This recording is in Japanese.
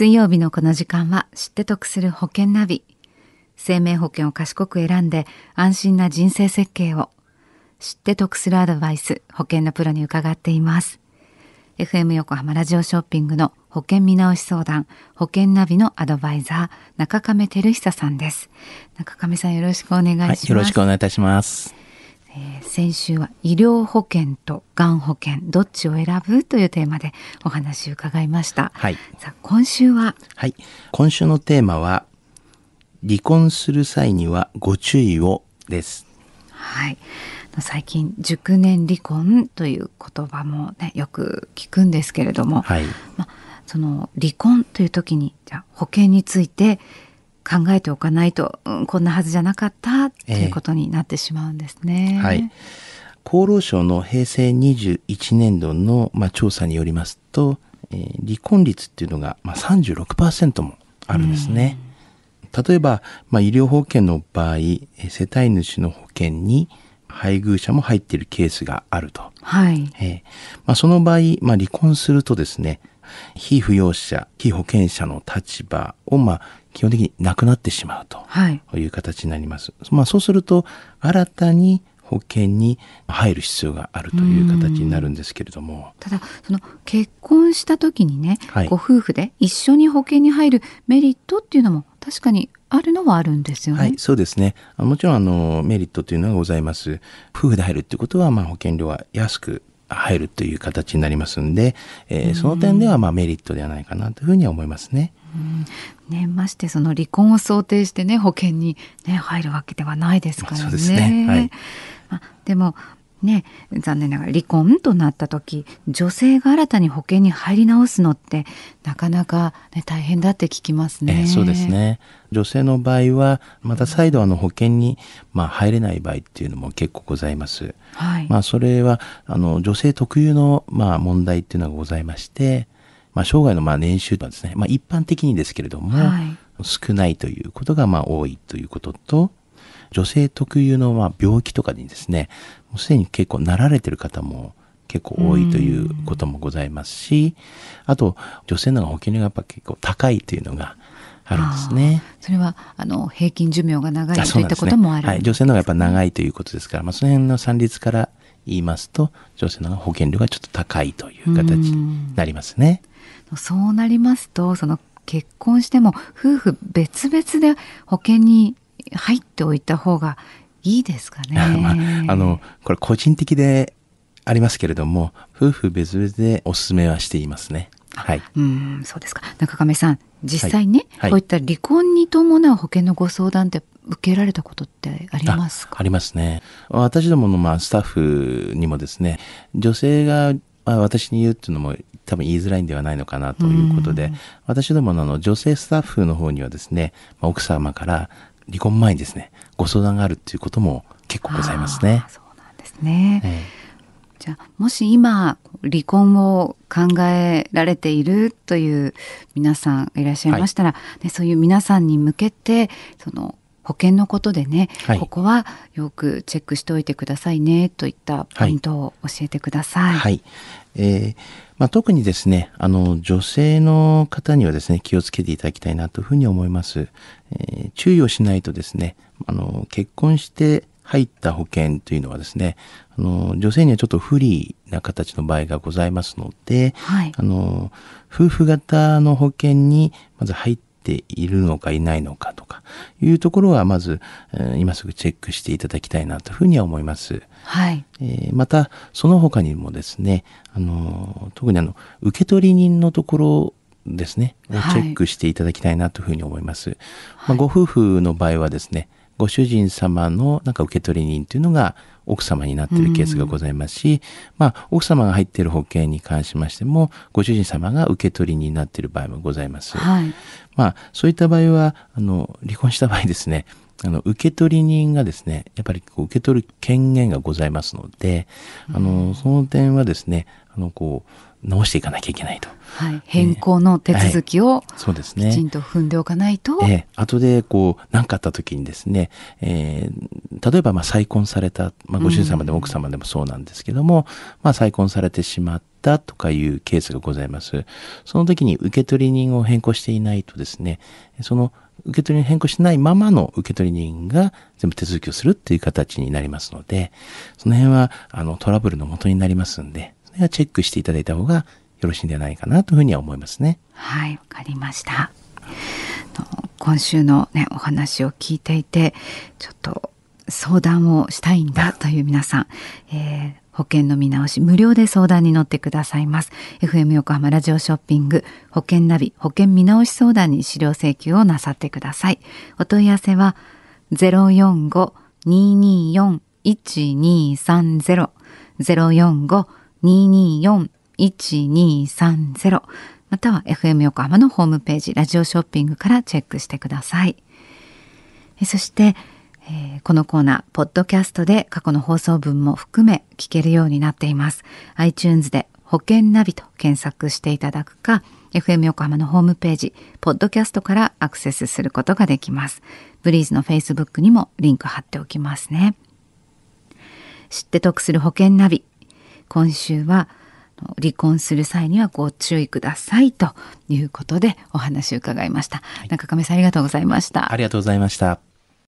水曜日のこの時間は知って得する保険ナビ。生命保険を賢く選んで安心な人生設計を。知って得するアドバイス、保険のプロに伺っています。FM 横浜ラジオショッピングの保険見直し相談、保険ナビのアドバイザー、中亀照久さんです。中亀さんよろしくお願いします。はい、よろしくお願いいたします。えー、先週は医療保険とがん保険どっちを選ぶというテーマでお話を伺いました。はい。さあ今週は？はい。今週のテーマは離婚する際にはご注意をです。はい。最近熟年離婚という言葉もねよく聞くんですけれども、はい。まあその離婚という時にじゃ保険について考えておかないと、うん、こんなはずじゃなかったということになってしまうんですね。えー、はい。厚労省の平成21年度の、まあ、調査によりますと、えー、離婚率っていうのが、まあ、36%もあるんですね。例えば、まあ、医療保険の場合、世帯主の保険に配偶者も入っているケースがあると。はい。えーまあ、その場合、まあ、離婚するとですね、非扶養者、非保険者の立場を、まあ、基本的になくなってしまうという形になります。はい、まあ、そうすると、新たに保険に入る必要があるという形になるんですけれども。ただ、その結婚した時にね、はい、ご夫婦で一緒に保険に入るメリットっていうのも確かにあるのはあるんですよね。はい、そうですね。もちろんあのメリットというのがございます。夫婦で入るっていうことは、まあ保険料は安く入るという形になりますんで、えー、その点ではまあメリットではないかなというふうには思いますね。うん、ねましてその離婚を想定してね保険に、ね、入るわけではないですからね。そうですねはい、までもね、残念ながら離婚となった時女性が新たに保険に入り直すのってなかなか、ね、大変だって聞きますね、えー、そうですね。女性の場合はまた再度あの保険に、まあ、入れない場合っていうのも結構ございます、はい。まあ、それはあの女性特有の、まあ、問題っていうのがございまして、まあ、生涯のまあ年収はですね、まあ、一般的にですけれども、はい、少ないということがまあ多いということと女性特有のまあ病気とかにですね、もうすでに結構なられてる方も結構多いということもございますし、あと女性の方が保険料がやっぱ結構高いというのがあるんですね。それはあの平均寿命が長いといったこともある、ね、はい、女性の方がやっぱ長いということですから、まあ、その辺の算率から言いますと女性の方が保険料がちょっと高いという形になりますね。そうなりますとその結婚しても夫婦別々で保険に入っておいた方がいいですかね。まあ、あのこれ個人的でありますけれども夫婦別々でお勧めはしていますね。はい、うんそうですか。中亀さん実際ね、はい、こういった離婚に伴う保険のご相談って受けられたことってありますか？ありますね。私どものまあスタッフにもですね女性が私に言うっていうのも多分言いづらいんではないのかなということで、私どもの女性スタッフの方にはですね、奥様から離婚前にですねご相談があるっていうことも結構ございますね。そうなんですね、えー、じゃあもし今離婚を考えられているという皆さんいらっしゃいましたら、はい、ね、そういう皆さんに向けてその保険のことでね、はい、ここはよくチェックしておいてくださいねといったポイントを教えてください。はい、はい、えーまあ、特にですね、あの、女性の方にはですね、気をつけていただきたいなというふうに思います。えー、注意をしないとですね、あの、結婚して入った保険というのはですね、あの、女性にはちょっと不利な形の場合がございますので、はい、あの、夫婦型の保険にまず入ってているのかいないのかとかいうところはまず、えー、今すぐチェックしていただきたいなというふうには思います。はい。えー、またその他にもですね、あの特にあの受取人のところですね、をチェックしていただきたいなというふうに思います。はい、まあ、ご夫婦の場合はですね、ご主人様のなんか受取人というのが奥様になっているケースがございますし、まあ、奥様が入っている保険に関しましても、ご主人様が受取人になっている場合もございます。はい、まあ、そういった場合は、あの、離婚した場合ですね、あの、受取人がですね、やっぱりこう受け取る権限がございますので、あの、その点はですね、あの、こう、直していかなきゃいけないと。はい。変更の手続きを、そうですね。きちんと踏んでおかないと。ええ後で、こう、何かあった時にですね、えー、例えば、まあ、再婚された、まあ、ご主人様でも奥様でもそうなんですけども、まあ、再婚されてしまったとかいうケースがございます。その時に受取人を変更していないとですね、その受取人変更してないままの受取人が全部手続きをするっていう形になりますので、その辺は、あの、トラブルの元になりますんで、チェックしていただいた方がよろしいんではないかなというふうには思いますね。はい、わかりました。今週のね、お話を聞いていて、ちょっと相談をしたいんだという皆さん、えー、保険の見直し無料で相談に乗ってくださいます。FM 横浜ラジオショッピング保険ナビ保険見直し相談に資料請求をなさってください。お問い合わせは045-224-1230 224-1230または FM 横浜のホームページラジオショッピングからチェックしてください。そして、え、このコーナー、ポッドキャストで過去の放送分も含め聞けるようになっています。iTunes で保険ナビと検索していただくか、FM 横浜のホームページ、ポッドキャストからアクセスすることができます。ブリーズの Facebook にもリンク貼っておきますね。知って得する保険ナビ。今週は離婚する際にはご注意くださいということでお話を伺いました。中亀さんありがとうございました。ありがとうございました。